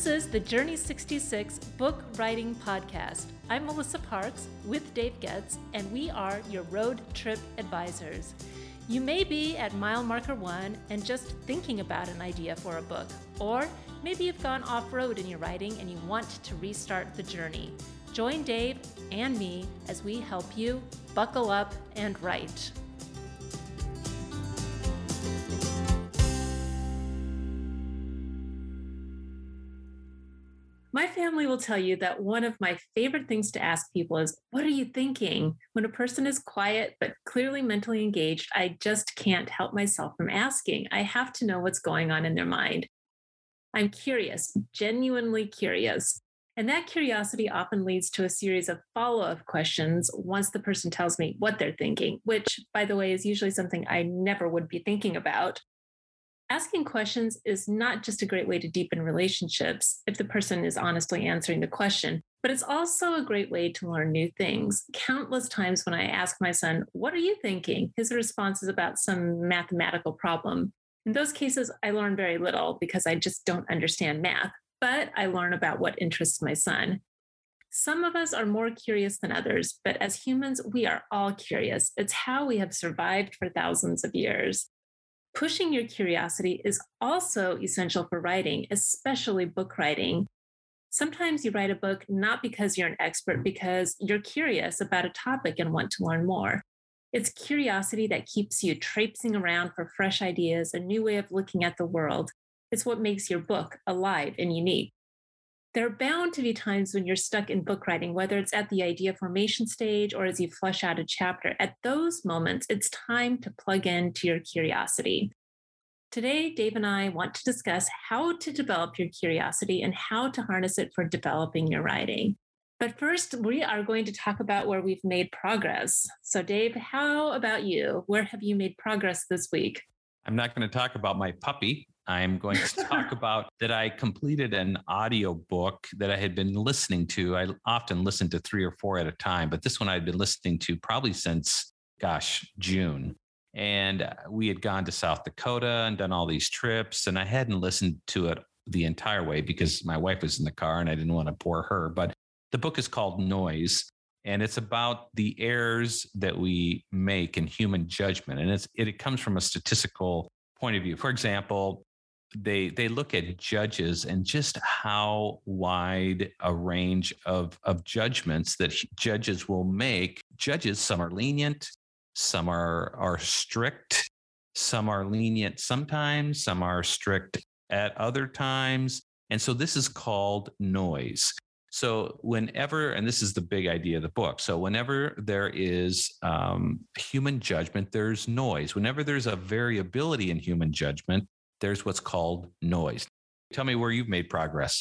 This is the Journey 66 Book Writing Podcast. I'm Melissa Parks with Dave Goetz, and we are your road trip advisors. You may be at mile marker one and just thinking about an idea for a book, or maybe you've gone off road in your writing and you want to restart the journey. Join Dave and me as we help you buckle up and write. My family will tell you that one of my favorite things to ask people is, What are you thinking? When a person is quiet but clearly mentally engaged, I just can't help myself from asking. I have to know what's going on in their mind. I'm curious, genuinely curious. And that curiosity often leads to a series of follow up questions once the person tells me what they're thinking, which, by the way, is usually something I never would be thinking about. Asking questions is not just a great way to deepen relationships if the person is honestly answering the question, but it's also a great way to learn new things. Countless times when I ask my son, What are you thinking? his response is about some mathematical problem. In those cases, I learn very little because I just don't understand math, but I learn about what interests my son. Some of us are more curious than others, but as humans, we are all curious. It's how we have survived for thousands of years. Pushing your curiosity is also essential for writing, especially book writing. Sometimes you write a book not because you're an expert, because you're curious about a topic and want to learn more. It's curiosity that keeps you traipsing around for fresh ideas, a new way of looking at the world. It's what makes your book alive and unique there are bound to be times when you're stuck in book writing, whether it's at the idea formation stage or as you flesh out a chapter. At those moments, it's time to plug into your curiosity. Today, Dave and I want to discuss how to develop your curiosity and how to harness it for developing your writing. But first, we are going to talk about where we've made progress. So, Dave, how about you? Where have you made progress this week? I'm not going to talk about my puppy I'm going to talk about that I completed an audio book that I had been listening to. I often listen to three or four at a time, but this one I'd been listening to probably since, gosh, June. And uh, we had gone to South Dakota and done all these trips, and I hadn't listened to it the entire way because my wife was in the car and I didn't want to bore her. But the book is called Noise, and it's about the errors that we make in human judgment. And it's, it, it comes from a statistical point of view. For example, they they look at judges and just how wide a range of of judgments that judges will make. Judges some are lenient some are are strict some are lenient sometimes some are strict at other times and so this is called noise. So whenever and this is the big idea of the book so whenever there is um, human judgment there's noise. Whenever there's a variability in human judgment there's what's called noise. Tell me where you've made progress.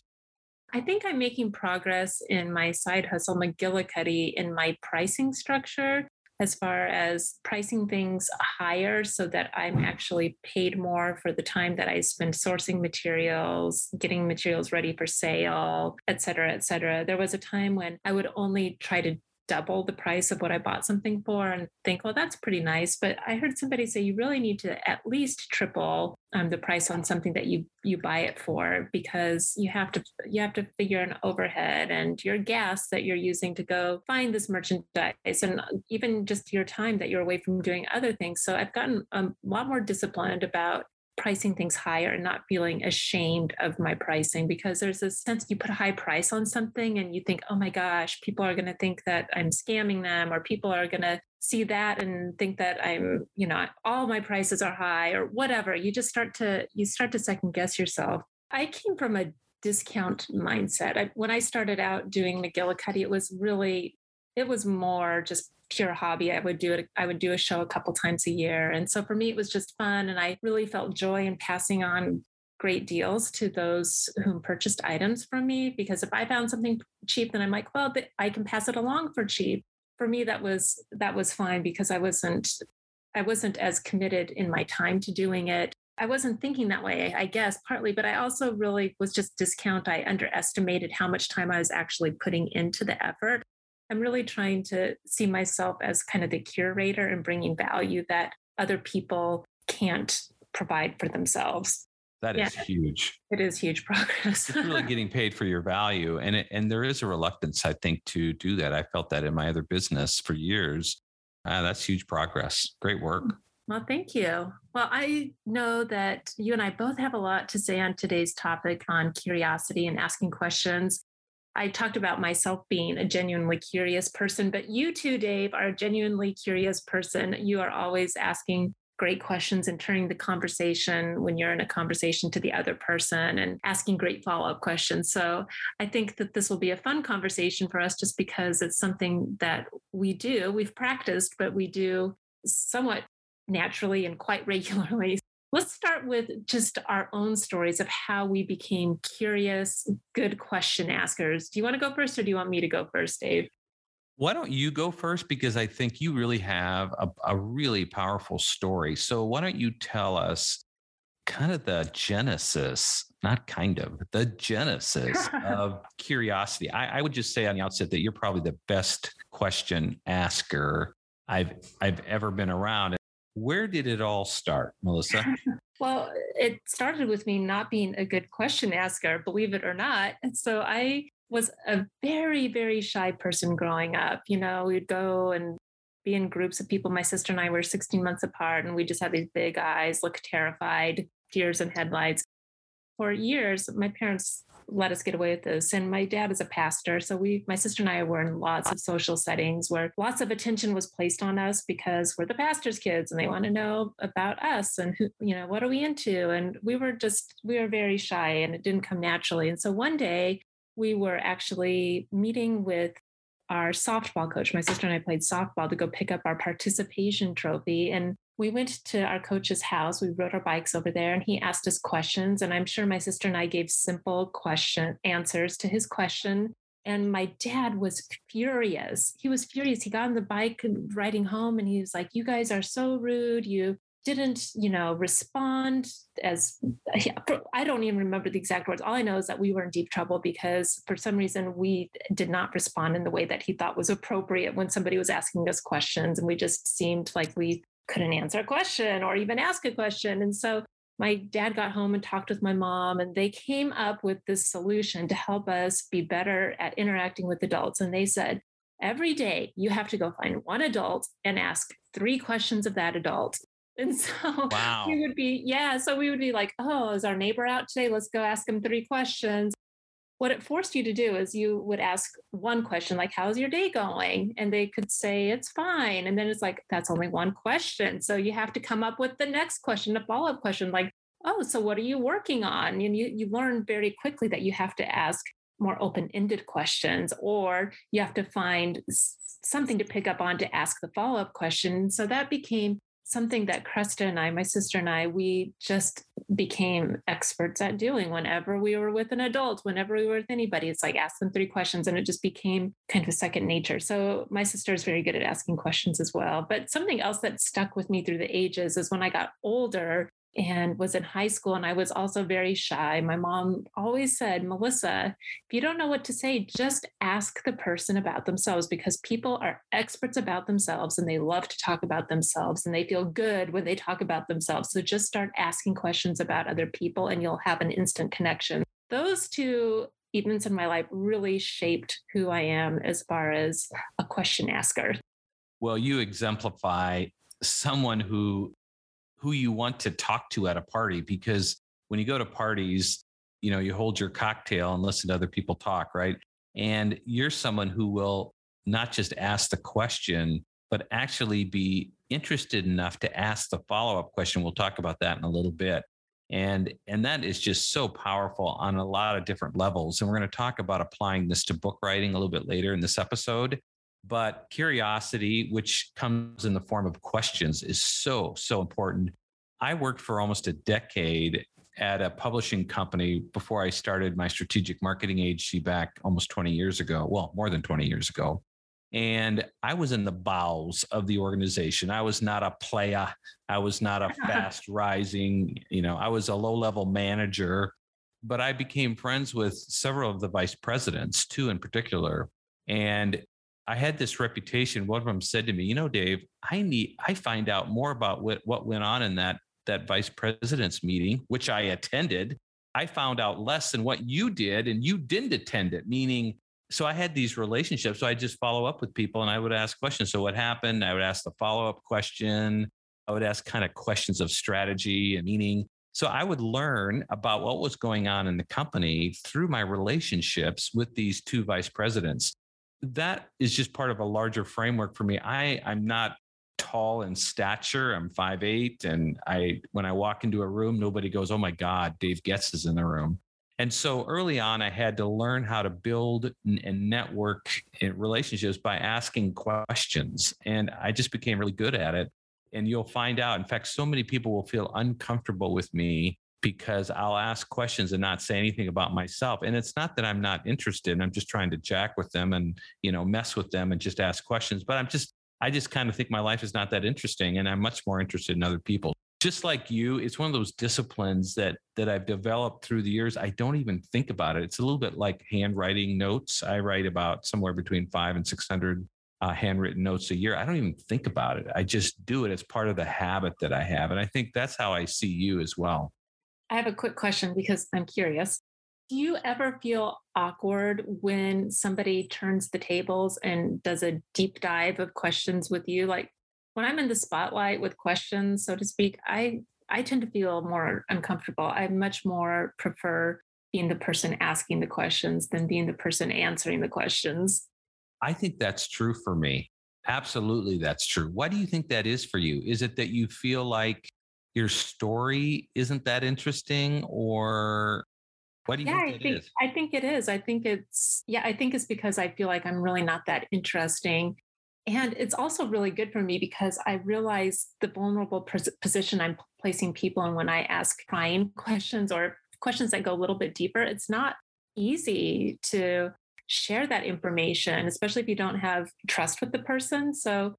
I think I'm making progress in my side hustle, McGillicuddy, in my pricing structure as far as pricing things higher so that I'm actually paid more for the time that I spend sourcing materials, getting materials ready for sale, et cetera, et cetera. There was a time when I would only try to double the price of what I bought something for and think, well, that's pretty nice. But I heard somebody say you really need to at least triple um, the price on something that you you buy it for because you have to you have to figure an overhead and your gas that you're using to go find this merchandise and even just your time that you're away from doing other things. So I've gotten a lot more disciplined about pricing things higher and not feeling ashamed of my pricing because there's a sense you put a high price on something and you think, oh my gosh, people are going to think that I'm scamming them or people are going to see that and think that I'm, you know, all my prices are high or whatever. You just start to, you start to second guess yourself. I came from a discount mindset. I, when I started out doing McGillicuddy, it was really, it was more just pure hobby. I would do it, I would do a show a couple times a year. And so for me, it was just fun. And I really felt joy in passing on great deals to those whom purchased items from me. Because if I found something cheap, then I'm like, well, I can pass it along for cheap. For me, that was that was fine because I wasn't I wasn't as committed in my time to doing it. I wasn't thinking that way, I guess, partly, but I also really was just discount. I underestimated how much time I was actually putting into the effort. I'm really trying to see myself as kind of the curator and bringing value that other people can't provide for themselves. That is yeah, huge. It is huge progress. it's really getting paid for your value. And it, and there is a reluctance, I think, to do that. I felt that in my other business for years. Uh, that's huge progress. Great work. Well, thank you. Well, I know that you and I both have a lot to say on today's topic on curiosity and asking questions. I talked about myself being a genuinely curious person, but you too, Dave, are a genuinely curious person. You are always asking great questions and turning the conversation when you're in a conversation to the other person and asking great follow up questions. So I think that this will be a fun conversation for us just because it's something that we do. We've practiced, but we do somewhat naturally and quite regularly. Let's start with just our own stories of how we became curious, good question askers. Do you want to go first or do you want me to go first, Dave? Why don't you go first? Because I think you really have a, a really powerful story. So, why don't you tell us kind of the genesis, not kind of, the genesis of curiosity? I, I would just say on the outset that you're probably the best question asker I've I've ever been around. Where did it all start, Melissa? well, it started with me not being a good question asker, believe it or not. And so I was a very, very shy person growing up. You know, we'd go and be in groups of people. My sister and I were 16 months apart, and we just had these big eyes, look terrified, tears and headlights. For years, my parents let us get away with this. And my dad is a pastor. So we, my sister and I were in lots of social settings where lots of attention was placed on us because we're the pastor's kids and they want to know about us and who, you know, what are we into? And we were just, we were very shy and it didn't come naturally. And so one day we were actually meeting with our softball coach. My sister and I played softball to go pick up our participation trophy. And we went to our coach's house. We rode our bikes over there and he asked us questions. And I'm sure my sister and I gave simple question answers to his question. And my dad was furious. He was furious. He got on the bike riding home and he was like, You guys are so rude. You didn't, you know, respond as I don't even remember the exact words. All I know is that we were in deep trouble because for some reason we did not respond in the way that he thought was appropriate when somebody was asking us questions. And we just seemed like we couldn't answer a question or even ask a question. And so my dad got home and talked with my mom, and they came up with this solution to help us be better at interacting with adults. And they said, every day you have to go find one adult and ask three questions of that adult. And so wow. we would be, yeah. So we would be like, oh, is our neighbor out today? Let's go ask him three questions what it forced you to do is you would ask one question like how's your day going? And they could say it's fine. And then it's like that's only one question. So you have to come up with the next question a follow-up question like oh so what are you working on? And you, you learn very quickly that you have to ask more open-ended questions or you have to find something to pick up on to ask the follow-up question. So that became something that Cresta and I, my sister and I, we just became experts at doing whenever we were with an adult, whenever we were with anybody. It's like ask them three questions and it just became kind of a second nature. So my sister is very good at asking questions as well. But something else that stuck with me through the ages is when I got older, and was in high school and I was also very shy. My mom always said, Melissa, if you don't know what to say, just ask the person about themselves because people are experts about themselves and they love to talk about themselves and they feel good when they talk about themselves. So just start asking questions about other people and you'll have an instant connection. Those two events in my life really shaped who I am as far as a question asker. Well, you exemplify someone who who you want to talk to at a party because when you go to parties, you know, you hold your cocktail and listen to other people talk, right? And you're someone who will not just ask the question, but actually be interested enough to ask the follow-up question. We'll talk about that in a little bit. And and that is just so powerful on a lot of different levels. And we're going to talk about applying this to book writing a little bit later in this episode. But curiosity, which comes in the form of questions, is so, so important. I worked for almost a decade at a publishing company before I started my strategic marketing agency back almost 20 years ago. Well, more than 20 years ago. And I was in the bowels of the organization. I was not a player. I was not a fast rising, you know, I was a low level manager, but I became friends with several of the vice presidents, two in particular. And I had this reputation. One of them said to me, "You know, Dave, I need I find out more about what what went on in that that vice president's meeting, which I attended, I found out less than what you did, and you didn't attend it, meaning so I had these relationships. So I just follow up with people and I would ask questions. So what happened? I would ask the follow up question. I would ask kind of questions of strategy and meaning. So I would learn about what was going on in the company through my relationships with these two vice presidents. That is just part of a larger framework for me. I, I'm not tall in stature. I'm five eight, and I when I walk into a room, nobody goes, "Oh my God, Dave Goetz is in the room." And so early on, I had to learn how to build and network eh, relationships by asking questions. And I just became really good at it. And you'll find out, in fact, so many people will feel uncomfortable with me because I'll ask questions and not say anything about myself. And it's not that I'm not interested. I'm just trying to jack with them and, you know, mess with them and just ask questions. But I'm just, I just kind of think my life is not that interesting. And I'm much more interested in other people just like you it's one of those disciplines that that i've developed through the years i don't even think about it it's a little bit like handwriting notes i write about somewhere between five and 600 uh, handwritten notes a year i don't even think about it i just do it as part of the habit that i have and i think that's how i see you as well i have a quick question because i'm curious do you ever feel awkward when somebody turns the tables and does a deep dive of questions with you like when I'm in the spotlight with questions, so to speak, I I tend to feel more uncomfortable. I much more prefer being the person asking the questions than being the person answering the questions. I think that's true for me. Absolutely, that's true. Why do you think that is for you? Is it that you feel like your story isn't that interesting, or what do you yeah, think I think is? I think it is. I think it's yeah, I think it's because I feel like I'm really not that interesting. And it's also really good for me because I realize the vulnerable position I'm placing people in when I ask prying questions or questions that go a little bit deeper. It's not easy to share that information, especially if you don't have trust with the person. So,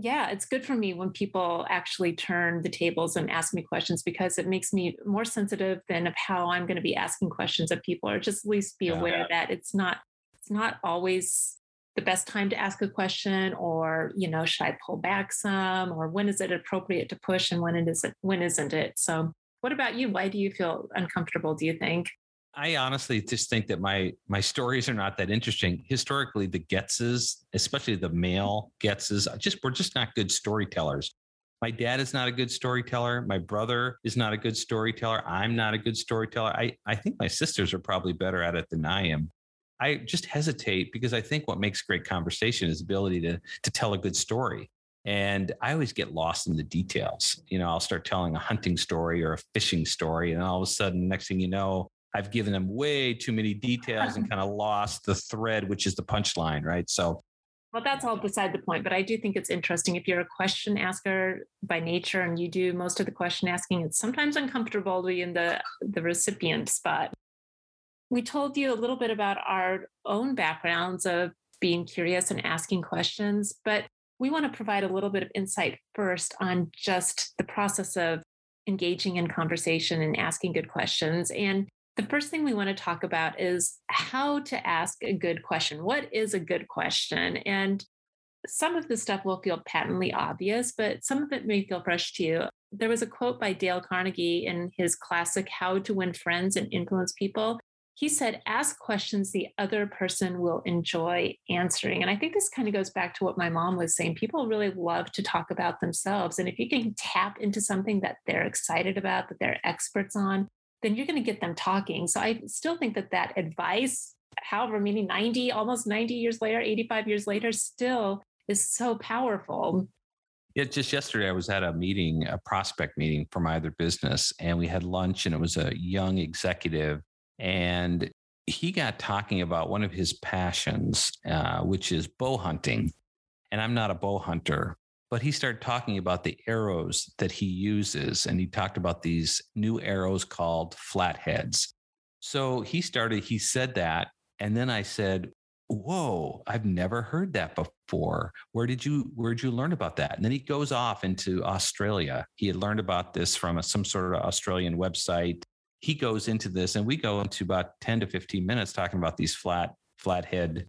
yeah, it's good for me when people actually turn the tables and ask me questions because it makes me more sensitive than of how I'm going to be asking questions of people, or just at least be yeah. aware that it's not it's not always the best time to ask a question or you know should i pull back some or when is it appropriate to push and when it isn't when isn't it? So what about you? Why do you feel uncomfortable do you think I honestly just think that my my stories are not that interesting. Historically, the Goetzes, especially the male Goetzes, just we're just not good storytellers. My dad is not a good storyteller. My brother is not a good storyteller. I'm not a good storyteller. I, I think my sisters are probably better at it than I am. I just hesitate because I think what makes great conversation is ability to to tell a good story. And I always get lost in the details. You know, I'll start telling a hunting story or a fishing story, and all of a sudden, next thing you know, I've given them way too many details and kind of lost the thread, which is the punchline, right? So well, that's all beside the point, but I do think it's interesting. If you're a question asker by nature and you do most of the question asking, it's sometimes uncomfortable to be in the the recipient spot we told you a little bit about our own backgrounds of being curious and asking questions, but we want to provide a little bit of insight first on just the process of engaging in conversation and asking good questions. And the first thing we want to talk about is how to ask a good question. What is a good question? And some of the stuff will feel patently obvious, but some of it may feel fresh to you. There was a quote by Dale Carnegie in his classic How to Win Friends and Influence People he said, ask questions the other person will enjoy answering. And I think this kind of goes back to what my mom was saying. People really love to talk about themselves. And if you can tap into something that they're excited about, that they're experts on, then you're going to get them talking. So I still think that that advice, however many 90, almost 90 years later, 85 years later, still is so powerful. Yeah, just yesterday I was at a meeting, a prospect meeting for my other business, and we had lunch, and it was a young executive and he got talking about one of his passions, uh, which is bow hunting. And I'm not a bow hunter, but he started talking about the arrows that he uses. And he talked about these new arrows called flatheads. So he started, he said that. And then I said, Whoa, I've never heard that before. Where did you where did you learn about that? And then he goes off into Australia. He had learned about this from a, some sort of Australian website he goes into this and we go into about 10 to 15 minutes talking about these flat flathead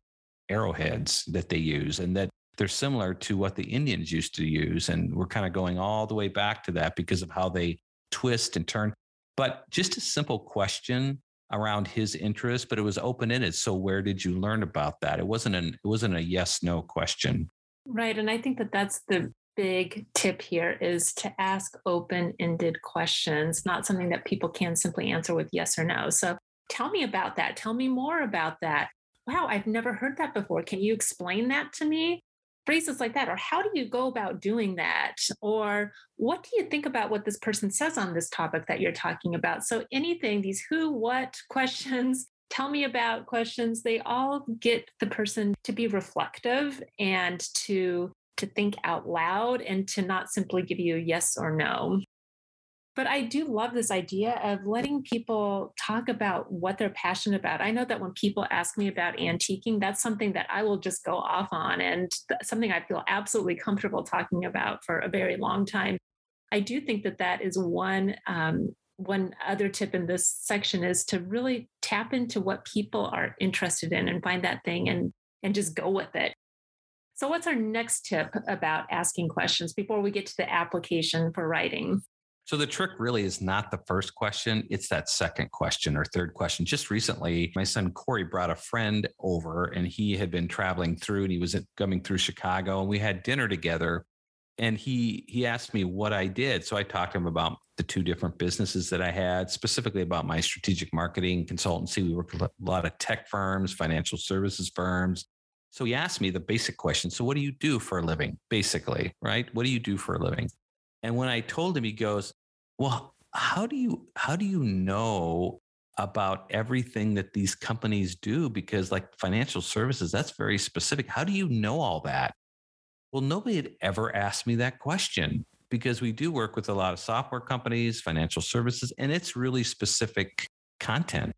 arrowheads that they use and that they're similar to what the Indians used to use and we're kind of going all the way back to that because of how they twist and turn. But just a simple question around his interest, but it was open ended. So where did you learn about that? It wasn't an it wasn't a yes no question. Right, and I think that that's the big tip here is to ask open ended questions, not something that people can simply answer with yes or no. So tell me about that. Tell me more about that. Wow, I've never heard that before. Can you explain that to me? Phrases like that or how do you go about doing that? Or what do you think about what this person says on this topic that you're talking about? So anything these who what questions tell me about questions they all get the person to be reflective and to to think out loud and to not simply give you a yes or no but I do love this idea of letting people talk about what they're passionate about. I know that when people ask me about antiquing, that's something that I will just go off on and something I feel absolutely comfortable talking about for a very long time. I do think that that is one um, one other tip in this section is to really tap into what people are interested in and find that thing and and just go with it. So what's our next tip about asking questions before we get to the application for writing? So the trick really is not the first question, it's that second question or third question. Just recently, my son Corey brought a friend over and he had been traveling through and he was coming through Chicago and we had dinner together. And he he asked me what I did. So I talked to him about the two different businesses that I had, specifically about my strategic marketing consultancy. We work with a lot of tech firms, financial services firms. So he asked me the basic question. So what do you do for a living? Basically, right? What do you do for a living? And when I told him, he goes, well, how do you how do you know about everything that these companies do? Because like financial services, that's very specific. How do you know all that? Well, nobody had ever asked me that question because we do work with a lot of software companies, financial services, and it's really specific content.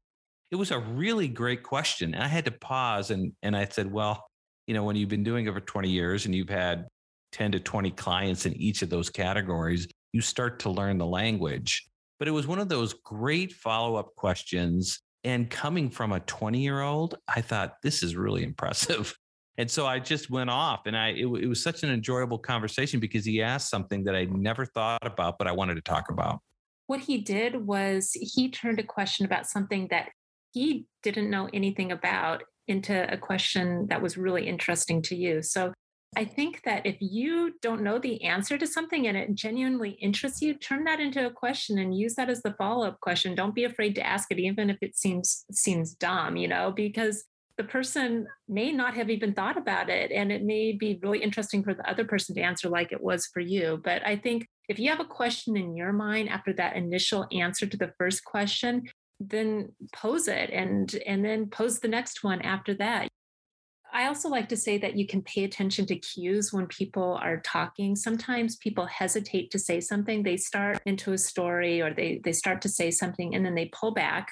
It was a really great question. And I had to pause and, and I said, well, you know, when you've been doing it for 20 years and you've had 10 to 20 clients in each of those categories, you start to learn the language. But it was one of those great follow up questions. And coming from a 20 year old, I thought, this is really impressive. And so I just went off and I, it, it was such an enjoyable conversation because he asked something that I never thought about, but I wanted to talk about. What he did was he turned a question about something that he didn't know anything about into a question that was really interesting to you. So I think that if you don't know the answer to something and it genuinely interests you, turn that into a question and use that as the follow-up question. Don't be afraid to ask it, even if it seems seems dumb, you know, because the person may not have even thought about it and it may be really interesting for the other person to answer like it was for you. But I think if you have a question in your mind after that initial answer to the first question, then pose it and and then pose the next one after that I also like to say that you can pay attention to cues when people are talking. Sometimes people hesitate to say something. They start into a story or they, they start to say something and then they pull back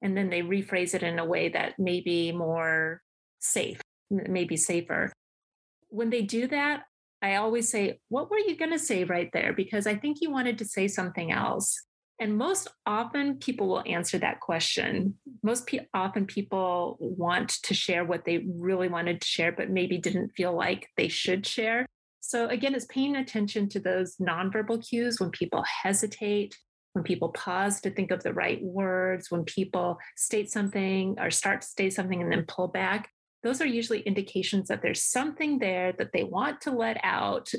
and then they rephrase it in a way that may be more safe, maybe safer. When they do that, I always say, What were you going to say right there? Because I think you wanted to say something else. And most often, people will answer that question. Most pe- often, people want to share what they really wanted to share, but maybe didn't feel like they should share. So, again, it's paying attention to those nonverbal cues when people hesitate, when people pause to think of the right words, when people state something or start to state something and then pull back. Those are usually indications that there's something there that they want to let out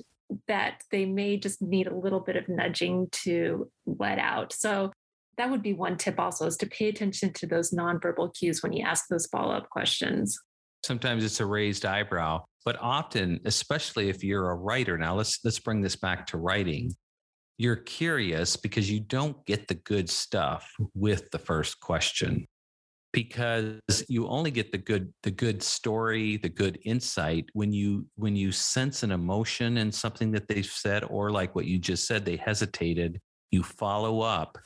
that they may just need a little bit of nudging to let out. So that would be one tip also is to pay attention to those nonverbal cues when you ask those follow-up questions. Sometimes it's a raised eyebrow, but often, especially if you're a writer, now let's let's bring this back to writing. You're curious because you don't get the good stuff with the first question because you only get the good the good story the good insight when you when you sense an emotion in something that they've said or like what you just said they hesitated you follow up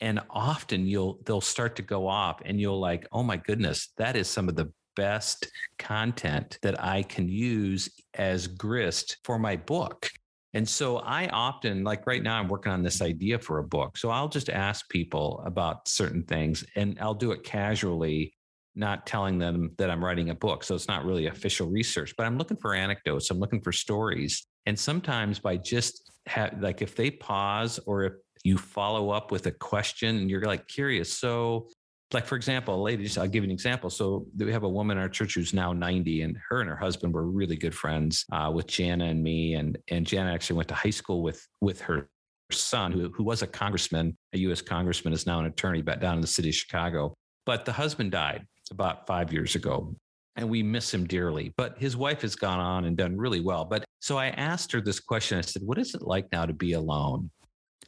and often you'll they'll start to go off and you'll like oh my goodness that is some of the best content that i can use as grist for my book and so I often, like right now, I'm working on this idea for a book. So I'll just ask people about certain things and I'll do it casually, not telling them that I'm writing a book. So it's not really official research, but I'm looking for anecdotes, I'm looking for stories. And sometimes by just have, like if they pause or if you follow up with a question and you're like curious. So, like for example, ladies, I'll give you an example. So we have a woman in our church who's now 90, and her and her husband were really good friends uh, with Jana and me. And and Jana actually went to high school with with her son, who who was a congressman, a U.S. congressman, is now an attorney back down in the city of Chicago. But the husband died about five years ago, and we miss him dearly. But his wife has gone on and done really well. But so I asked her this question. I said, "What is it like now to be alone?"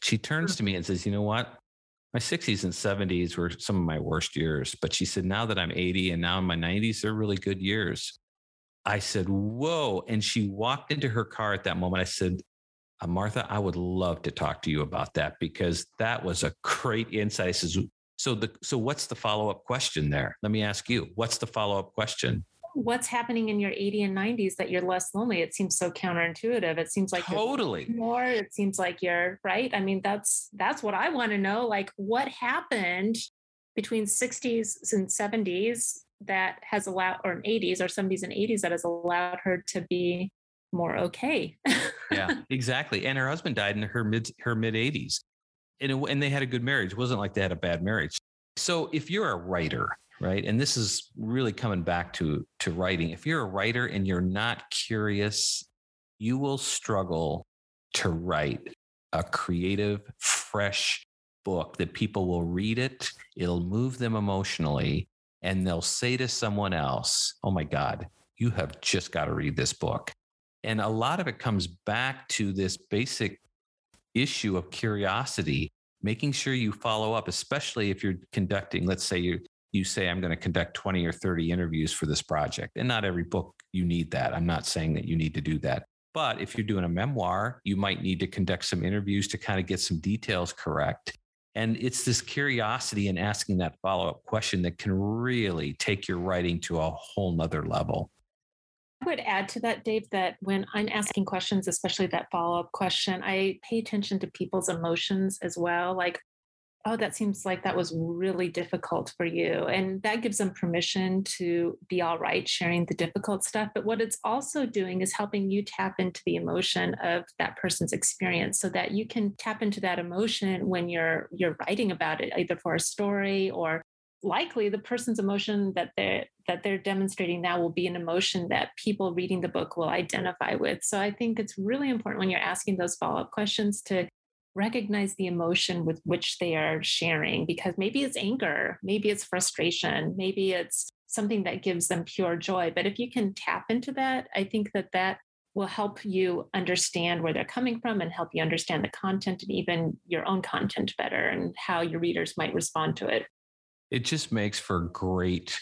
She turns to me and says, "You know what? My 60s and 70s were some of my worst years. But she said, now that I'm 80 and now in my 90s, they're really good years. I said, whoa. And she walked into her car at that moment. I said, uh, Martha, I would love to talk to you about that because that was a great insight. Says, so the so what's the follow-up question there? Let me ask you, what's the follow-up question? What's happening in your 80 and 90s that you're less lonely. It seems so counterintuitive. It seems like totally. more. It seems like you're right? I mean that's that's what i want to know like what happened between 60s and 70s that has allowed or 80s or 70s and 80s that has allowed her to be more okay? Yeah exactly. And her husband died in her mid her mid 80s and, it, and they had a good marriage. It wasn't like they had a bad marriage so if you're a writer right and this is really coming back to to writing if you're a writer and you're not curious you will struggle to write a creative fresh book that people will read it it'll move them emotionally and they'll say to someone else oh my god you have just got to read this book. And a lot of it comes back to this basic issue of curiosity making sure you follow up especially if you're conducting let's say you you say i'm going to conduct 20 or 30 interviews for this project and not every book you need that. I'm not saying that you need to do that. But if you're doing a memoir you might need to conduct some interviews to kind of get some details correct. And it's this curiosity and asking that follow-up question that can really take your writing to a whole nother level would add to that, Dave, that when I'm asking questions, especially that follow up question, I pay attention to people's emotions as well. Like, oh, that seems like that was really difficult for you. And that gives them permission to be all right sharing the difficult stuff. But what it's also doing is helping you tap into the emotion of that person's experience so that you can tap into that emotion when you're you're writing about it, either for a story or likely the person's emotion that they're that they're demonstrating now will be an emotion that people reading the book will identify with so i think it's really important when you're asking those follow-up questions to recognize the emotion with which they are sharing because maybe it's anger, maybe it's frustration, maybe it's something that gives them pure joy. But if you can tap into that, I think that that will help you understand where they're coming from and help you understand the content and even your own content better and how your readers might respond to it. It just makes for great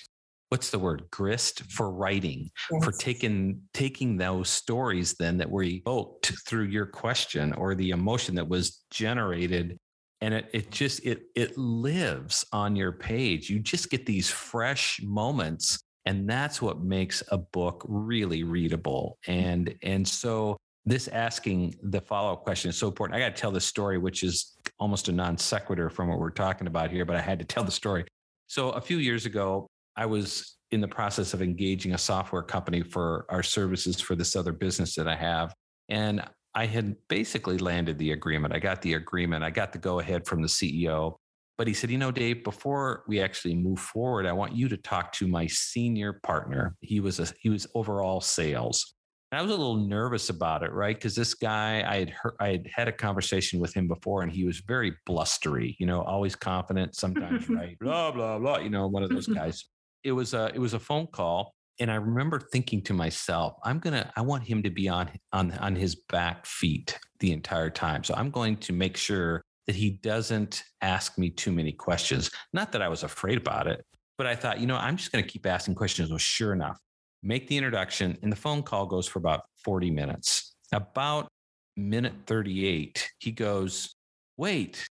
what's the word grist for writing yes. for taking taking those stories then that were evoked through your question or the emotion that was generated. And it, it just it it lives on your page. You just get these fresh moments and that's what makes a book really readable. And and so this asking the follow-up question is so important. I got to tell this story which is almost a non sequitur from what we're talking about here but i had to tell the story so a few years ago I was in the process of engaging a software company for our services for this other business that I have. And I had basically landed the agreement. I got the agreement. I got the go ahead from the CEO. But he said, you know, Dave, before we actually move forward, I want you to talk to my senior partner. He was a he was overall sales. And I was a little nervous about it, right? Because this guy, I had heard, I had had a conversation with him before, and he was very blustery, you know, always confident, sometimes right, blah blah blah, you know, one of those guys it was a it was a phone call and i remember thinking to myself i'm gonna i want him to be on on on his back feet the entire time so i'm going to make sure that he doesn't ask me too many questions not that i was afraid about it but i thought you know i'm just going to keep asking questions well sure enough make the introduction and the phone call goes for about 40 minutes about minute 38 he goes wait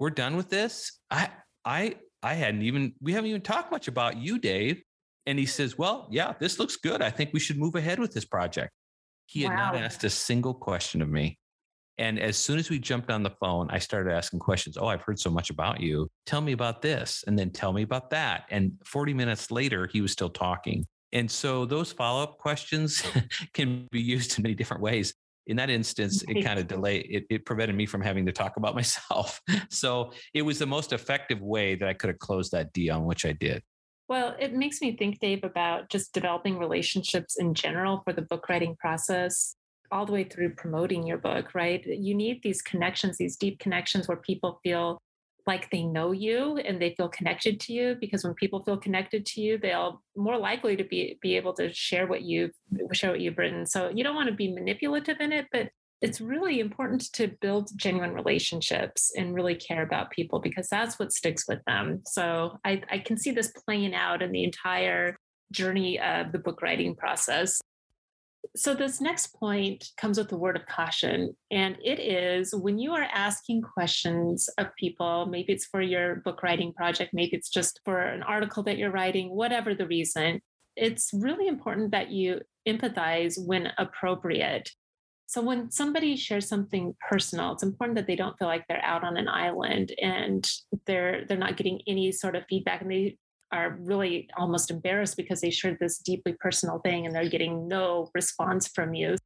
we're done with this i i I hadn't even, we haven't even talked much about you, Dave. And he says, Well, yeah, this looks good. I think we should move ahead with this project. He had wow. not asked a single question of me. And as soon as we jumped on the phone, I started asking questions. Oh, I've heard so much about you. Tell me about this. And then tell me about that. And 40 minutes later, he was still talking. And so those follow up questions can be used in many different ways. in that instance, it kind of delayed, it, it prevented me from having to talk about myself. So it was the most effective way that I could have closed that deal, which I did. Well, it makes me think, Dave, about just developing relationships in general for the book writing process, all the way through promoting your book, right? You need these connections, these deep connections where people feel like they know you and they feel connected to you because when people feel connected to you they'll more likely to be be able to share what you've share what you've written. So you don't want to be manipulative in it but it's really important to build genuine relationships and really care about people because that's what sticks with them. So i, I can see this playing out in the entire journey of the book writing process so, this next point comes with a word of caution, and it is when you are asking questions of people, maybe it's for your book writing project, maybe it's just for an article that you're writing, whatever the reason, it's really important that you empathize when appropriate. So, when somebody shares something personal, it's important that they don't feel like they're out on an island and they're they're not getting any sort of feedback and they are really almost embarrassed because they shared this deeply personal thing and they're getting no response from you.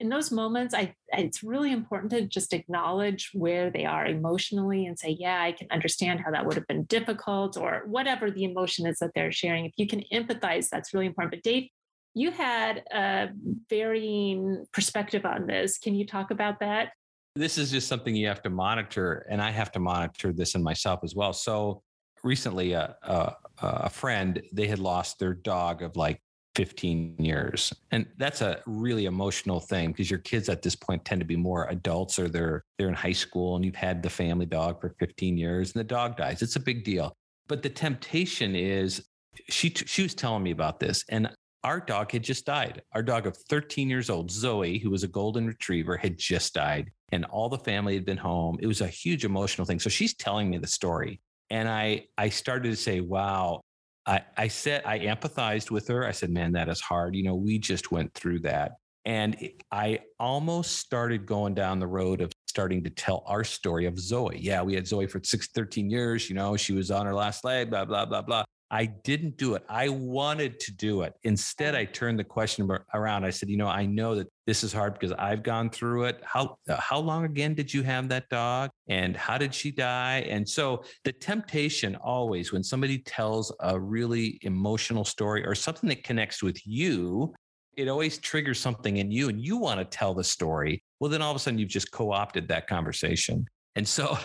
In those moments, I, it's really important to just acknowledge where they are emotionally and say, Yeah, I can understand how that would have been difficult, or whatever the emotion is that they're sharing. If you can empathize, that's really important. But, Dave, you had a varying perspective on this. Can you talk about that? This is just something you have to monitor, and I have to monitor this in myself as well. So, recently, uh, uh, Uh, a friend, they had lost their dog of like 15 years. And that's a really emotional thing because your kids at this point tend to be more adults or they're they're in high school and you've had the family dog for 15 years and the dog dies. It's a big deal. But the temptation is she she was telling me about this and our dog had just died. Our dog of 13 years old, Zoe, who was a golden retriever, had just died and all the family had been home. It was a huge emotional thing. So she's telling me the story and I I started to say, wow. I, I said I empathized with her. I said, man, that is hard. You know, we just went through that. And I almost started going down the road of starting to tell our story of Zoe. Yeah, we had Zoe for six, 13 years. You know, she was on her last leg, blah, blah, blah, blah. I didn't do it. I wanted to do it. Instead, I turned the question around. I said, you know, I know that this is hard because I've gone through it. How uh, how long again did you have that dog? And how did she die? And so the temptation always when somebody tells a really emotional story or something that connects with you, it always triggers something in you and you want to tell the story. Well, then all of a sudden you've just co-opted that conversation. And so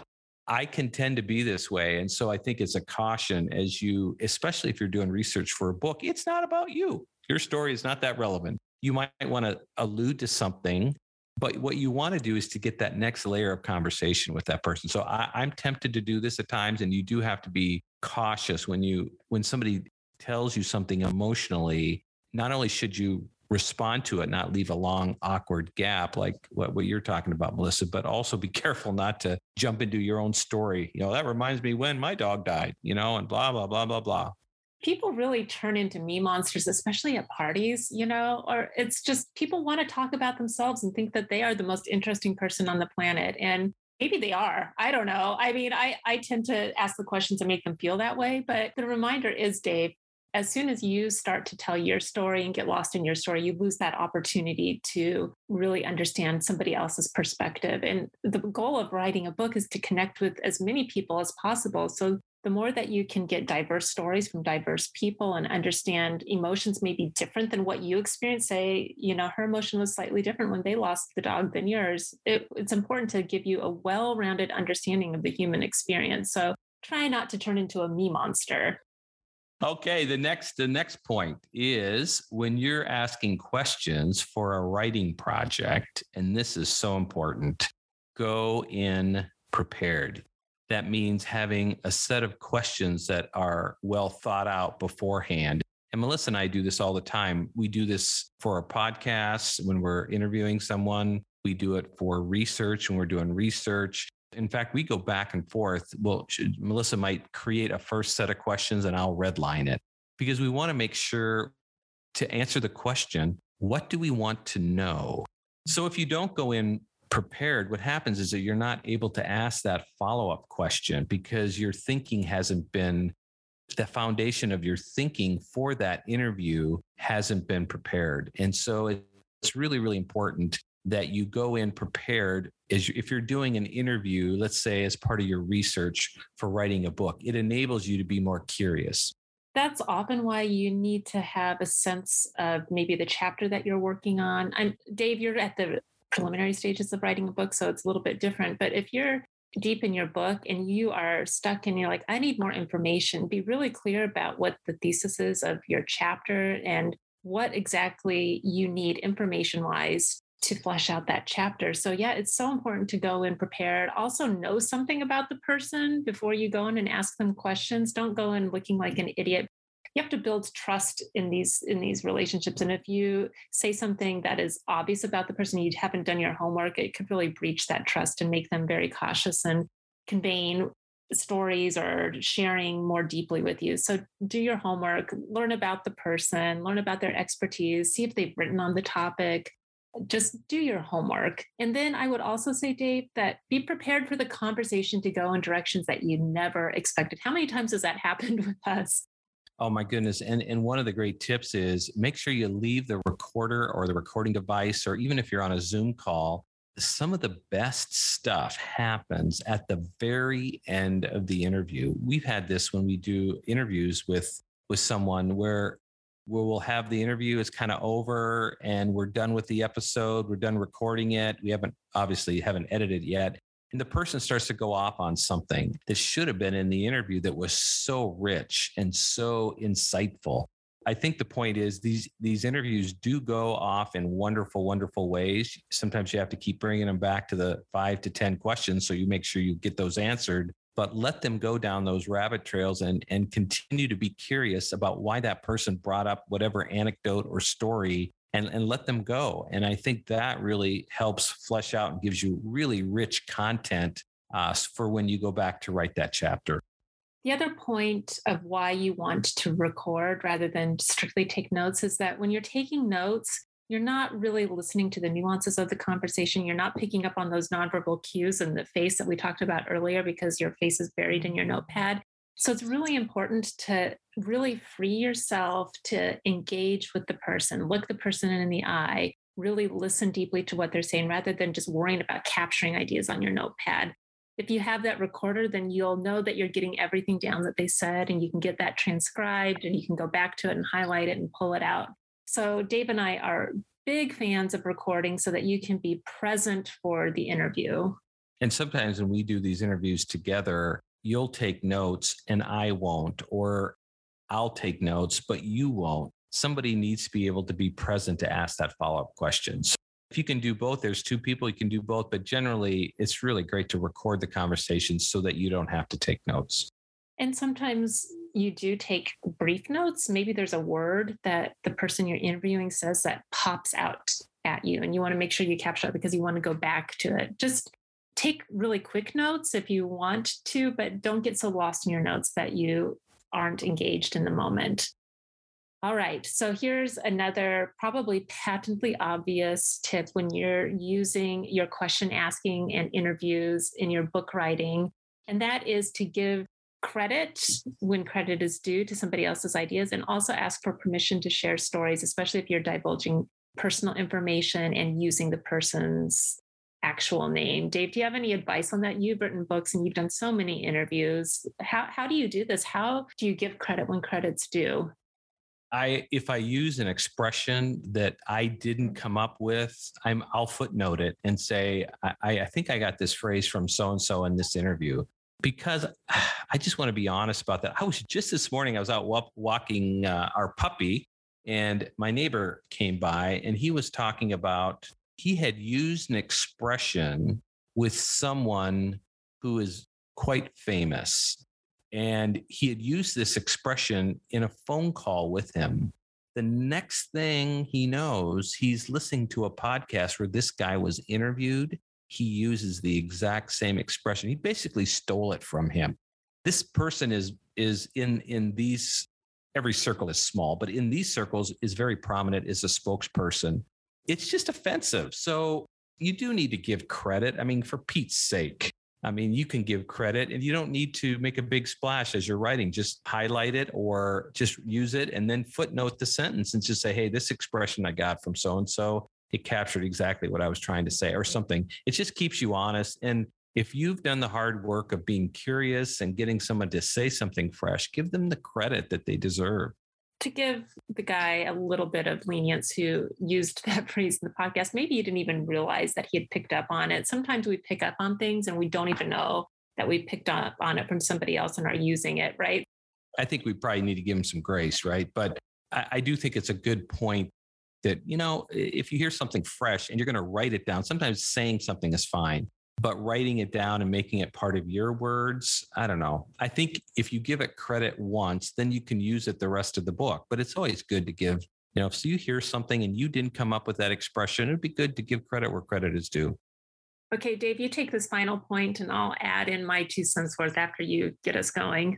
I can tend to be this way. And so I think it's a caution as you, especially if you're doing research for a book, it's not about you. Your story is not that relevant. You might want to allude to something, but what you want to do is to get that next layer of conversation with that person. So I, I'm tempted to do this at times, and you do have to be cautious when you when somebody tells you something emotionally. Not only should you respond to it, not leave a long, awkward gap like what, what you're talking about, Melissa, but also be careful not to jump into your own story. You know, that reminds me when my dog died, you know, and blah, blah, blah, blah, blah. People really turn into me monsters, especially at parties, you know, or it's just people want to talk about themselves and think that they are the most interesting person on the planet. And maybe they are i don't know i mean i i tend to ask the questions and make them feel that way but the reminder is dave as soon as you start to tell your story and get lost in your story, you lose that opportunity to really understand somebody else's perspective. And the goal of writing a book is to connect with as many people as possible. So the more that you can get diverse stories from diverse people and understand emotions may be different than what you experience say you know her emotion was slightly different when they lost the dog than yours it, it's important to give you a well-rounded understanding of the human experience so try not to turn into a me monster Okay, the next the next point is when you're asking questions for a writing project and this is so important, go in prepared. That means having a set of questions that are well thought out beforehand. And Melissa and I do this all the time. We do this for our podcasts when we're interviewing someone. We do it for research when we're doing research. In fact, we go back and forth. Well, should, Melissa might create a first set of questions and I'll redline it because we want to make sure to answer the question what do we want to know? So if you don't go in prepared, what happens is that you're not able to ask that follow up question because your thinking hasn't been the foundation of your thinking for that interview hasn't been prepared. And so it's really, really important that you go in prepared is if you're doing an interview, let's say as part of your research for writing a book, it enables you to be more curious. That's often why you need to have a sense of maybe the chapter that you're working on. I'm Dave, you're at the preliminary stages of writing a book, so it's a little bit different. But if you're deep in your book and you are stuck and you're like, I need more information, be really clear about what the thesis is of your chapter and what exactly you need information wise to flesh out that chapter. So, yeah, it's so important to go in prepared. Also, know something about the person before you go in and ask them questions. Don't go in looking like an idiot. You have to build trust in these in these relationships. And if you say something that is obvious about the person, you haven't done your homework, it could really breach that trust and make them very cautious and conveying stories or sharing more deeply with you. So do your homework, learn about the person, learn about their expertise, see if they've written on the topic, just do your homework. And then I would also say, Dave, that be prepared for the conversation to go in directions that you never expected. How many times has that happened with us? Oh my goodness. And and one of the great tips is make sure you leave the recorder or the recording device, or even if you're on a Zoom call, some of the best stuff happens at the very end of the interview. We've had this when we do interviews with with someone where where we'll have the interview is kind of over and we're done with the episode we're done recording it. We haven't obviously haven't edited yet. And the person starts to go off on something that should have been in the interview that was so rich and so insightful. I think the point is these these interviews do go off in wonderful wonderful ways. Sometimes you have to keep bringing them back to the 5 to 10 questions so you make sure you get those answered but let them go down those rabbit trails and and continue to be curious about why that person brought up whatever anecdote or story and, and let them go. And I think that really helps flesh out and gives you really rich content uh, for when you go back to write that chapter. The other point of why you want to record rather than strictly take notes is that when you're taking notes, you're not really listening to the nuances of the conversation. You're not picking up on those nonverbal cues and the face that we talked about earlier because your face is buried in your notepad. So it's really important to really free yourself to engage with the person, look the person in the eye, really listen deeply to what they're saying rather than just worrying about capturing ideas on your notepad. If you have that recorder, then you'll know that you're getting everything down that they said, and you can get that transcribed and you can go back to it and highlight it and pull it out. So, Dave and I are big fans of recording so that you can be present for the interview. And sometimes when we do these interviews together, you'll take notes and I won't, or I'll take notes, but you won't. Somebody needs to be able to be present to ask that follow up question. So if you can do both, there's two people, you can do both, but generally it's really great to record the conversation so that you don't have to take notes. And sometimes you do take brief notes. Maybe there's a word that the person you're interviewing says that pops out at you, and you want to make sure you capture it because you want to go back to it. Just take really quick notes if you want to, but don't get so lost in your notes that you aren't engaged in the moment. All right, so here's another probably patently obvious tip when you're using your question asking and interviews in your book writing, and that is to give credit when credit is due to somebody else's ideas and also ask for permission to share stories, especially if you're divulging personal information and using the person's actual name. Dave, do you have any advice on that? You've written books and you've done so many interviews. How, how do you do this? How do you give credit when credit's due? I if I use an expression that I didn't come up with, I'm I'll footnote it and say I, I think I got this phrase from so and so in this interview because I just want to be honest about that. I was just this morning, I was out walking uh, our puppy, and my neighbor came by and he was talking about he had used an expression with someone who is quite famous. And he had used this expression in a phone call with him. The next thing he knows, he's listening to a podcast where this guy was interviewed he uses the exact same expression. He basically stole it from him. This person is is in in these every circle is small, but in these circles is very prominent as a spokesperson. It's just offensive. So you do need to give credit. I mean, for Pete's sake. I mean, you can give credit and you don't need to make a big splash as you're writing. Just highlight it or just use it and then footnote the sentence and just say, hey, this expression I got from so and so it captured exactly what I was trying to say or something. It just keeps you honest. And if you've done the hard work of being curious and getting someone to say something fresh, give them the credit that they deserve. To give the guy a little bit of lenience who used that phrase in the podcast, maybe he didn't even realize that he had picked up on it. Sometimes we pick up on things and we don't even know that we picked up on it from somebody else and are using it, right? I think we probably need to give him some grace, right? But I, I do think it's a good point that, you know, if you hear something fresh and you're going to write it down, sometimes saying something is fine, but writing it down and making it part of your words, I don't know. I think if you give it credit once, then you can use it the rest of the book. But it's always good to give, you know, if you hear something and you didn't come up with that expression, it'd be good to give credit where credit is due. Okay, Dave, you take this final point and I'll add in my two cents worth after you get us going.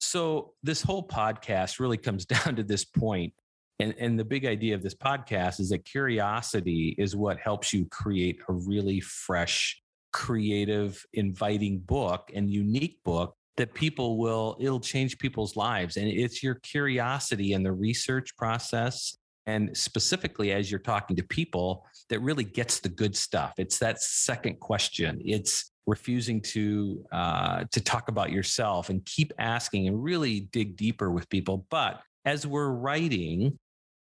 So, this whole podcast really comes down to this point and, and the big idea of this podcast is that curiosity is what helps you create a really fresh, creative, inviting book and unique book that people will, it'll change people's lives. And it's your curiosity and the research process. And specifically, as you're talking to people, that really gets the good stuff. It's that second question. It's refusing to uh, to talk about yourself and keep asking and really dig deeper with people. But as we're writing,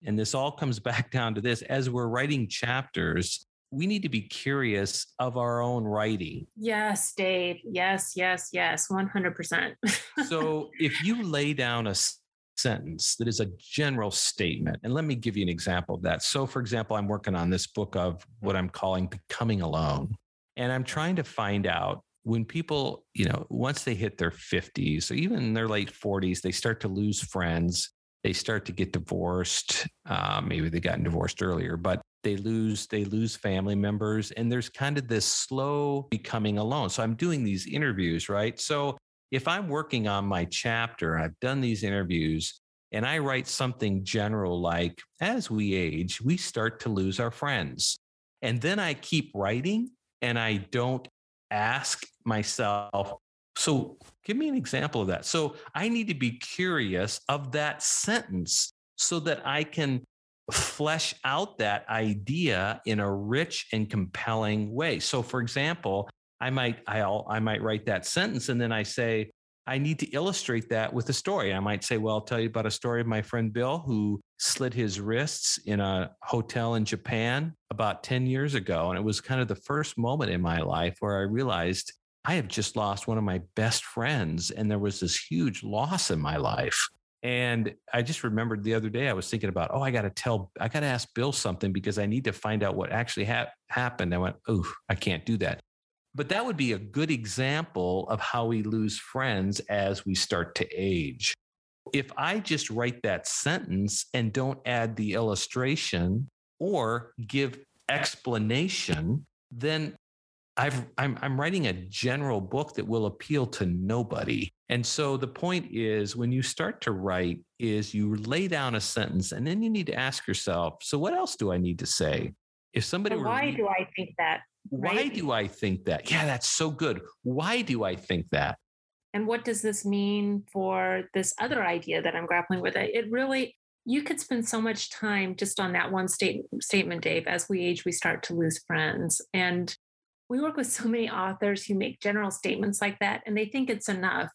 and this all comes back down to this as we're writing chapters, we need to be curious of our own writing. Yes, Dave. Yes, yes, yes, 100%. so if you lay down a sentence that is a general statement, and let me give you an example of that. So, for example, I'm working on this book of what I'm calling Becoming Alone. And I'm trying to find out when people, you know, once they hit their 50s or even in their late 40s, they start to lose friends they start to get divorced. Uh, maybe they gotten divorced earlier, but they lose they lose family members, and there's kind of this slow becoming alone. So I'm doing these interviews, right? So if I'm working on my chapter, I've done these interviews, and I write something general like, as we age, we start to lose our friends. And then I keep writing and I don't ask myself, so give me an example of that. So I need to be curious of that sentence so that I can flesh out that idea in a rich and compelling way. So for example, I might I'll I might write that sentence and then I say I need to illustrate that with a story. I might say, well, I'll tell you about a story of my friend Bill who slit his wrists in a hotel in Japan about 10 years ago. And it was kind of the first moment in my life where I realized I have just lost one of my best friends, and there was this huge loss in my life. And I just remembered the other day, I was thinking about, oh, I got to tell, I got to ask Bill something because I need to find out what actually ha- happened. I went, oh, I can't do that. But that would be a good example of how we lose friends as we start to age. If I just write that sentence and don't add the illustration or give explanation, then I've, I'm, I'm writing a general book that will appeal to nobody. And so the point is when you start to write is you lay down a sentence and then you need to ask yourself, so what else do I need to say? If somebody were why do I think that? Right? Why do I think that? Yeah, that's so good. Why do I think that? And what does this mean for this other idea that I'm grappling with? It really you could spend so much time just on that one state, statement, Dave. As we age, we start to lose friends. And we work with so many authors who make general statements like that and they think it's enough.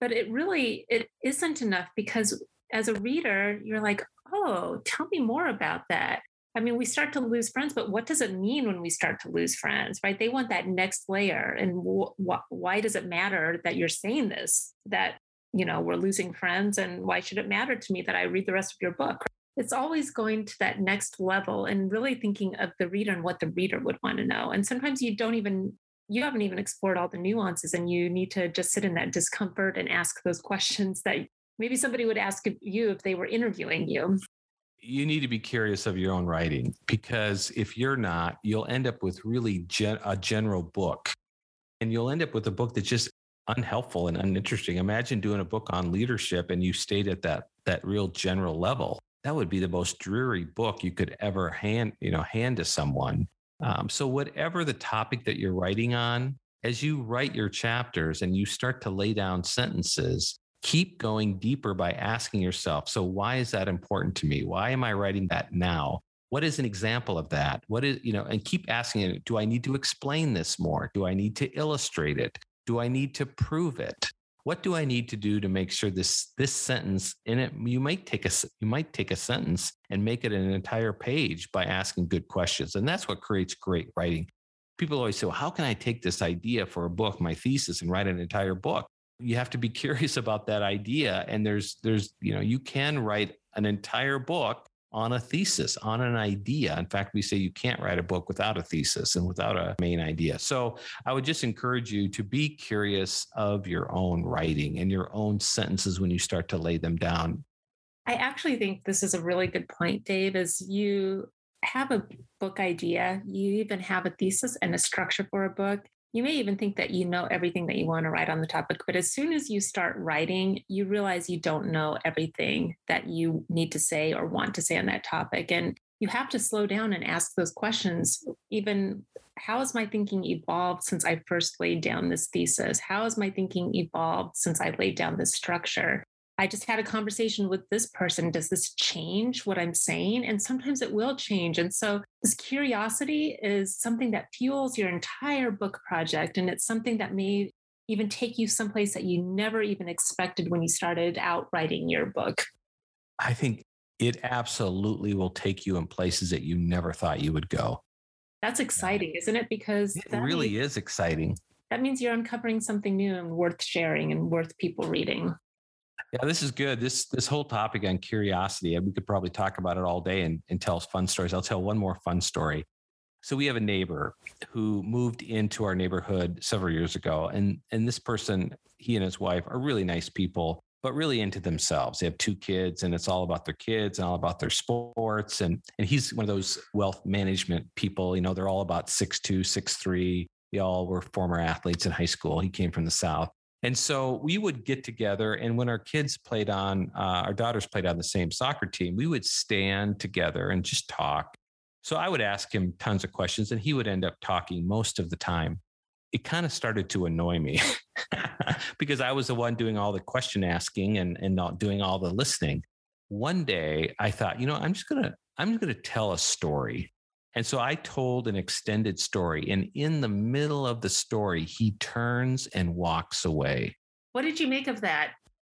But it really it isn't enough because as a reader you're like oh tell me more about that. I mean we start to lose friends but what does it mean when we start to lose friends right? They want that next layer and wh- wh- why does it matter that you're saying this that you know we're losing friends and why should it matter to me that i read the rest of your book it's always going to that next level and really thinking of the reader and what the reader would want to know. And sometimes you don't even you haven't even explored all the nuances and you need to just sit in that discomfort and ask those questions that maybe somebody would ask you if they were interviewing you. You need to be curious of your own writing because if you're not, you'll end up with really gen- a general book and you'll end up with a book that's just unhelpful and uninteresting. Imagine doing a book on leadership and you stayed at that that real general level that would be the most dreary book you could ever hand you know hand to someone um, so whatever the topic that you're writing on as you write your chapters and you start to lay down sentences keep going deeper by asking yourself so why is that important to me why am i writing that now what is an example of that? What is, you know, and keep asking do I need to explain this more? Do I need to illustrate it? Do I need to prove it? What do I need to do to make sure this this sentence in it you might take a you might take a sentence and make it an entire page by asking good questions. And that's what creates great writing. People always say, well, how can I take this idea for a book, my thesis, and write an entire book? You have to be curious about that idea. And there's there's, you know, you can write an entire book on a thesis, on an idea. In fact, we say you can't write a book without a thesis and without a main idea. So I would just encourage you to be curious of your own writing and your own sentences when you start to lay them down. I actually think this is a really good point, Dave, is you have a book idea, you even have a thesis and a structure for a book you may even think that you know everything that you want to write on the topic, but as soon as you start writing, you realize you don't know everything that you need to say or want to say on that topic. And you have to slow down and ask those questions. Even how has my thinking evolved since I first laid down this thesis? How has my thinking evolved since I laid down this structure? I just had a conversation with this person. Does this change what I'm saying? And sometimes it will change. And so, this curiosity is something that fuels your entire book project. And it's something that may even take you someplace that you never even expected when you started out writing your book. I think it absolutely will take you in places that you never thought you would go. That's exciting, isn't it? Because it really means, is exciting. That means you're uncovering something new and worth sharing and worth people reading. Yeah, this is good. This this whole topic on curiosity, we could probably talk about it all day and, and tell fun stories. I'll tell one more fun story. So we have a neighbor who moved into our neighborhood several years ago, and and this person, he and his wife are really nice people, but really into themselves. They have two kids, and it's all about their kids and all about their sports. And and he's one of those wealth management people. You know, they're all about six two, six three. They all were former athletes in high school. He came from the south. And so we would get together, and when our kids played on, uh, our daughters played on the same soccer team, we would stand together and just talk. So I would ask him tons of questions, and he would end up talking most of the time. It kind of started to annoy me because I was the one doing all the question asking and, and not doing all the listening. One day I thought, you know, I'm just gonna I'm just gonna tell a story. And so I told an extended story. And in the middle of the story, he turns and walks away. What did you make of that?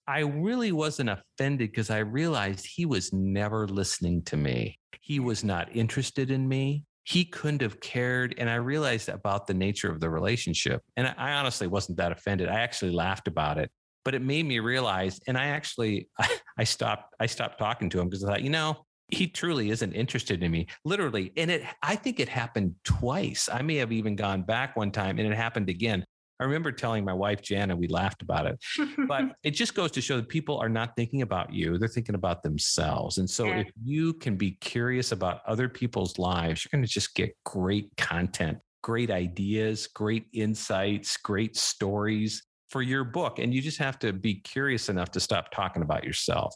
I really wasn't offended because I realized he was never listening to me. He was not interested in me. He couldn't have cared. And I realized about the nature of the relationship. And I honestly wasn't that offended. I actually laughed about it. But it made me realize, and I actually I, stopped, I stopped talking to him because I thought, you know, he truly isn't interested in me literally and it i think it happened twice. I may have even gone back one time and it happened again. I remember telling my wife jana we laughed about it but it just goes to show that people are not thinking about you they're thinking about themselves and so yeah. if you can be curious about other people's lives you're going to just get great content great ideas great insights great stories for your book and you just have to be curious enough to stop talking about yourself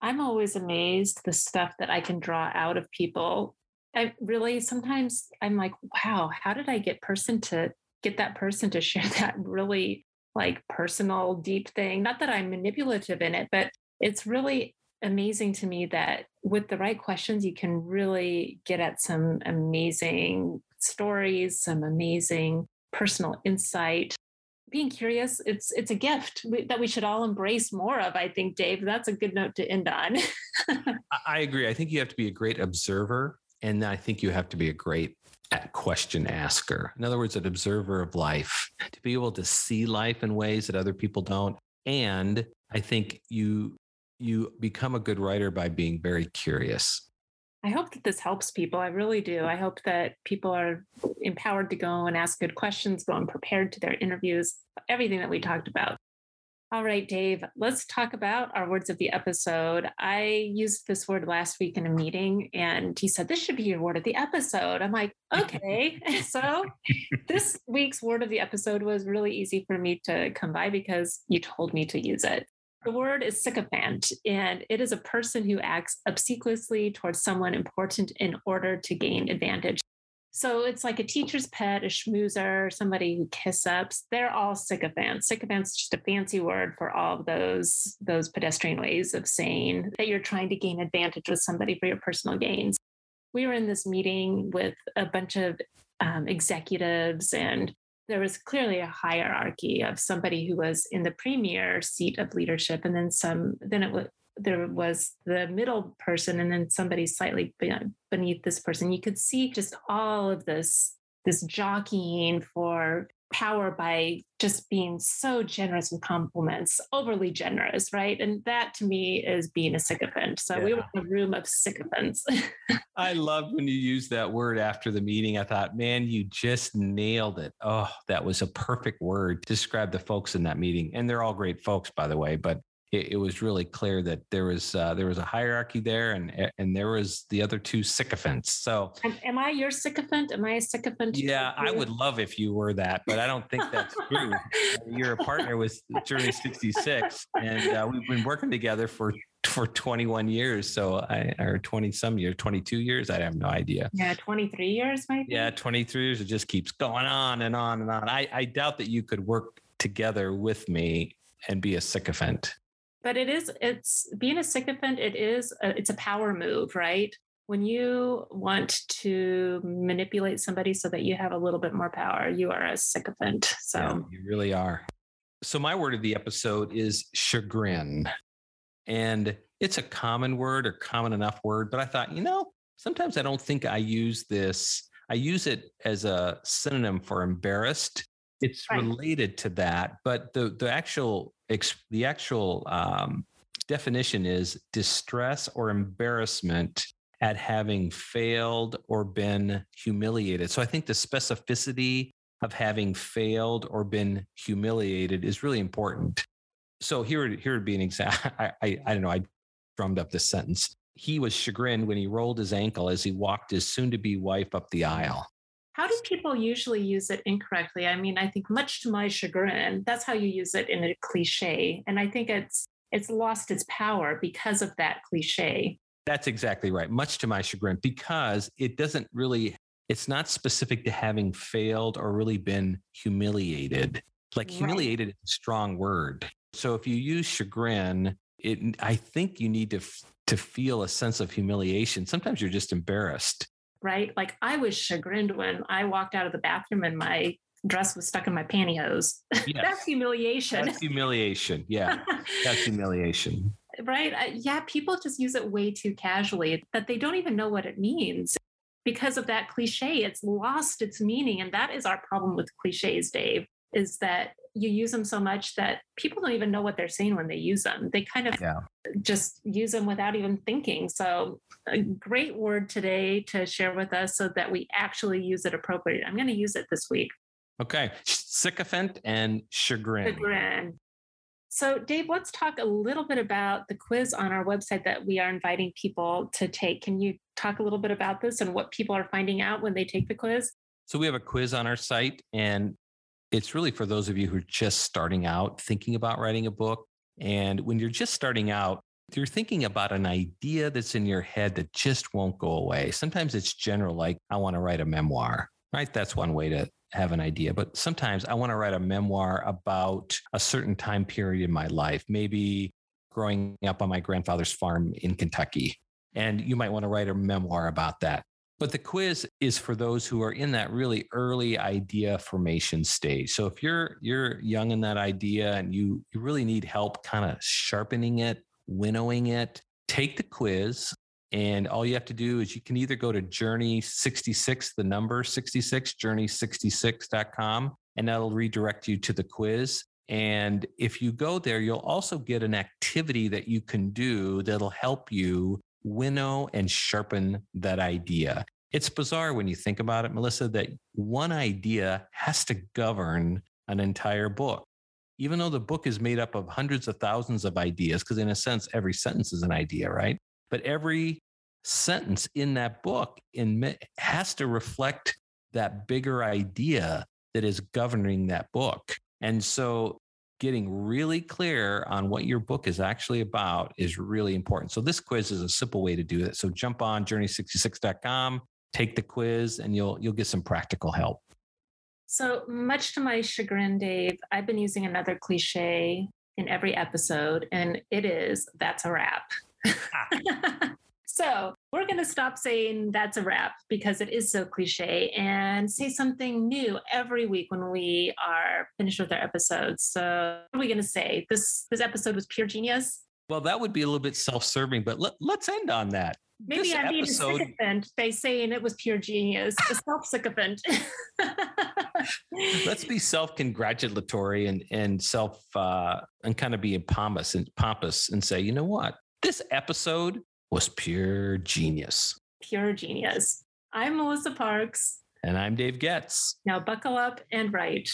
I'm always amazed the stuff that I can draw out of people. I really sometimes I'm like, wow, how did I get person to get that person to share that really like personal, deep thing? Not that I'm manipulative in it, but it's really amazing to me that with the right questions, you can really get at some amazing stories, some amazing personal insight being curious it's it's a gift that we should all embrace more of i think dave. That's a good note to end on. I agree. I think you have to be a great observer and i think you have to be a great uh, question asker. In other words an observer of life to be able to see life in ways that other people don't. And i think you you become a good writer by being very curious I hope that this helps people. I really do. I hope that people are empowered to go and ask good questions, go and prepared to their interviews, everything that we talked about. All right, Dave, let's talk about our words of the episode. I used this word last week in a meeting, and he said, This should be your word of the episode. I'm like, Okay. so this week's word of the episode was really easy for me to come by because you told me to use it. The word is sycophant, and it is a person who acts obsequiously towards someone important in order to gain advantage. So it's like a teacher's pet, a schmoozer, somebody who kiss ups. They're all sycophants. Sycophants just a fancy word for all of those those pedestrian ways of saying that you're trying to gain advantage with somebody for your personal gains. we were in this meeting with a bunch of um, executives and there was clearly a hierarchy of somebody who was in the premier seat of leadership and then some then it was there was the middle person and then somebody slightly beneath this person. You could see just all of this this jockeying for power by just being so generous with compliments, overly generous, right? And that to me is being a sycophant. So yeah. we were in a room of sycophants. I love when you use that word after the meeting. I thought, man, you just nailed it. Oh, that was a perfect word to describe the folks in that meeting. And they're all great folks, by the way, but it, it, was really clear that there was uh, there was a hierarchy there, and and there was the other two sycophants. So, am, am I your sycophant? Am I a sycophant? Yeah, I would love if you were that, but I don't think that's true. You're a partner with Journey 66, and uh, we've been working together for for 21 years. So I or 20 some years, 22 years. I have no idea. Yeah, 23 years, maybe. Yeah, 23 years. It just keeps going on and on and on. I, I doubt that you could work together with me and be a sycophant but it is it's being a sycophant it is a, it's a power move right? When you want to manipulate somebody so that you have a little bit more power you are a sycophant so. yeah, you really are. So my word of the episode is chagrin. And it's a common word or common enough word but i thought you know sometimes i don't think i use this i use it as a synonym for embarrassed. It's right. related to that but the the actual the actual um, definition is distress or embarrassment at having failed or been humiliated. So I think the specificity of having failed or been humiliated is really important. So here, here would be an example. I, I, I don't know. I drummed up this sentence. He was chagrined when he rolled his ankle as he walked his soon to be wife up the aisle. How do people usually use it incorrectly? I mean, I think much to my chagrin, that's how you use it in a cliche. And I think it's it's lost its power because of that cliche. That's exactly right. Much to my chagrin, because it doesn't really, it's not specific to having failed or really been humiliated. Like humiliated right. is a strong word. So if you use chagrin, it I think you need to to feel a sense of humiliation. Sometimes you're just embarrassed right? Like I was chagrined when I walked out of the bathroom and my dress was stuck in my pantyhose. Yes. That's humiliation. That's humiliation. Yeah. That's humiliation. Right. Uh, yeah. People just use it way too casually that they don't even know what it means because of that cliche. It's lost its meaning. And that is our problem with cliches, Dave, is that you use them so much that people don't even know what they're saying when they use them. They kind of yeah. just use them without even thinking. So, a great word today to share with us so that we actually use it appropriately. I'm going to use it this week. Okay. Sycophant and chagrin. Chagrin. So, Dave, let's talk a little bit about the quiz on our website that we are inviting people to take. Can you talk a little bit about this and what people are finding out when they take the quiz? So, we have a quiz on our site, and it's really for those of you who are just starting out thinking about writing a book. And when you're just starting out, you're thinking about an idea that's in your head that just won't go away. Sometimes it's general, like, I want to write a memoir, right? That's one way to have an idea. But sometimes I want to write a memoir about a certain time period in my life, maybe growing up on my grandfather's farm in Kentucky. And you might want to write a memoir about that. But the quiz is for those who are in that really early idea formation stage. So if you're you're young in that idea and you you really need help kind of sharpening it, winnowing it, take the quiz. And all you have to do is you can either go to Journey 66, the number 66, journey66.com, and that'll redirect you to the quiz. And if you go there, you'll also get an activity that you can do that'll help you winnow and sharpen that idea. It's bizarre when you think about it, Melissa, that one idea has to govern an entire book. Even though the book is made up of hundreds of thousands of ideas, because in a sense, every sentence is an idea, right? But every sentence in that book in, has to reflect that bigger idea that is governing that book. And so getting really clear on what your book is actually about is really important. So this quiz is a simple way to do it. So jump on journey66.com, take the quiz and you'll you'll get some practical help. So much to my chagrin, Dave, I've been using another cliche in every episode and it is that's a wrap. So we're going to stop saying that's a wrap because it is so cliche and say something new every week when we are finished with our episodes. So what are we going to say? This this episode was pure genius. Well, that would be a little bit self-serving, but let, us end on that. Maybe I'm being episode... a sycophant by saying it was pure genius, a self-sycophant. let's be self-congratulatory and and self uh, and kind of be pompous and pompous and say, you know what, this episode was pure genius. Pure genius. I'm Melissa Parks. And I'm Dave Goetz. Now buckle up and write.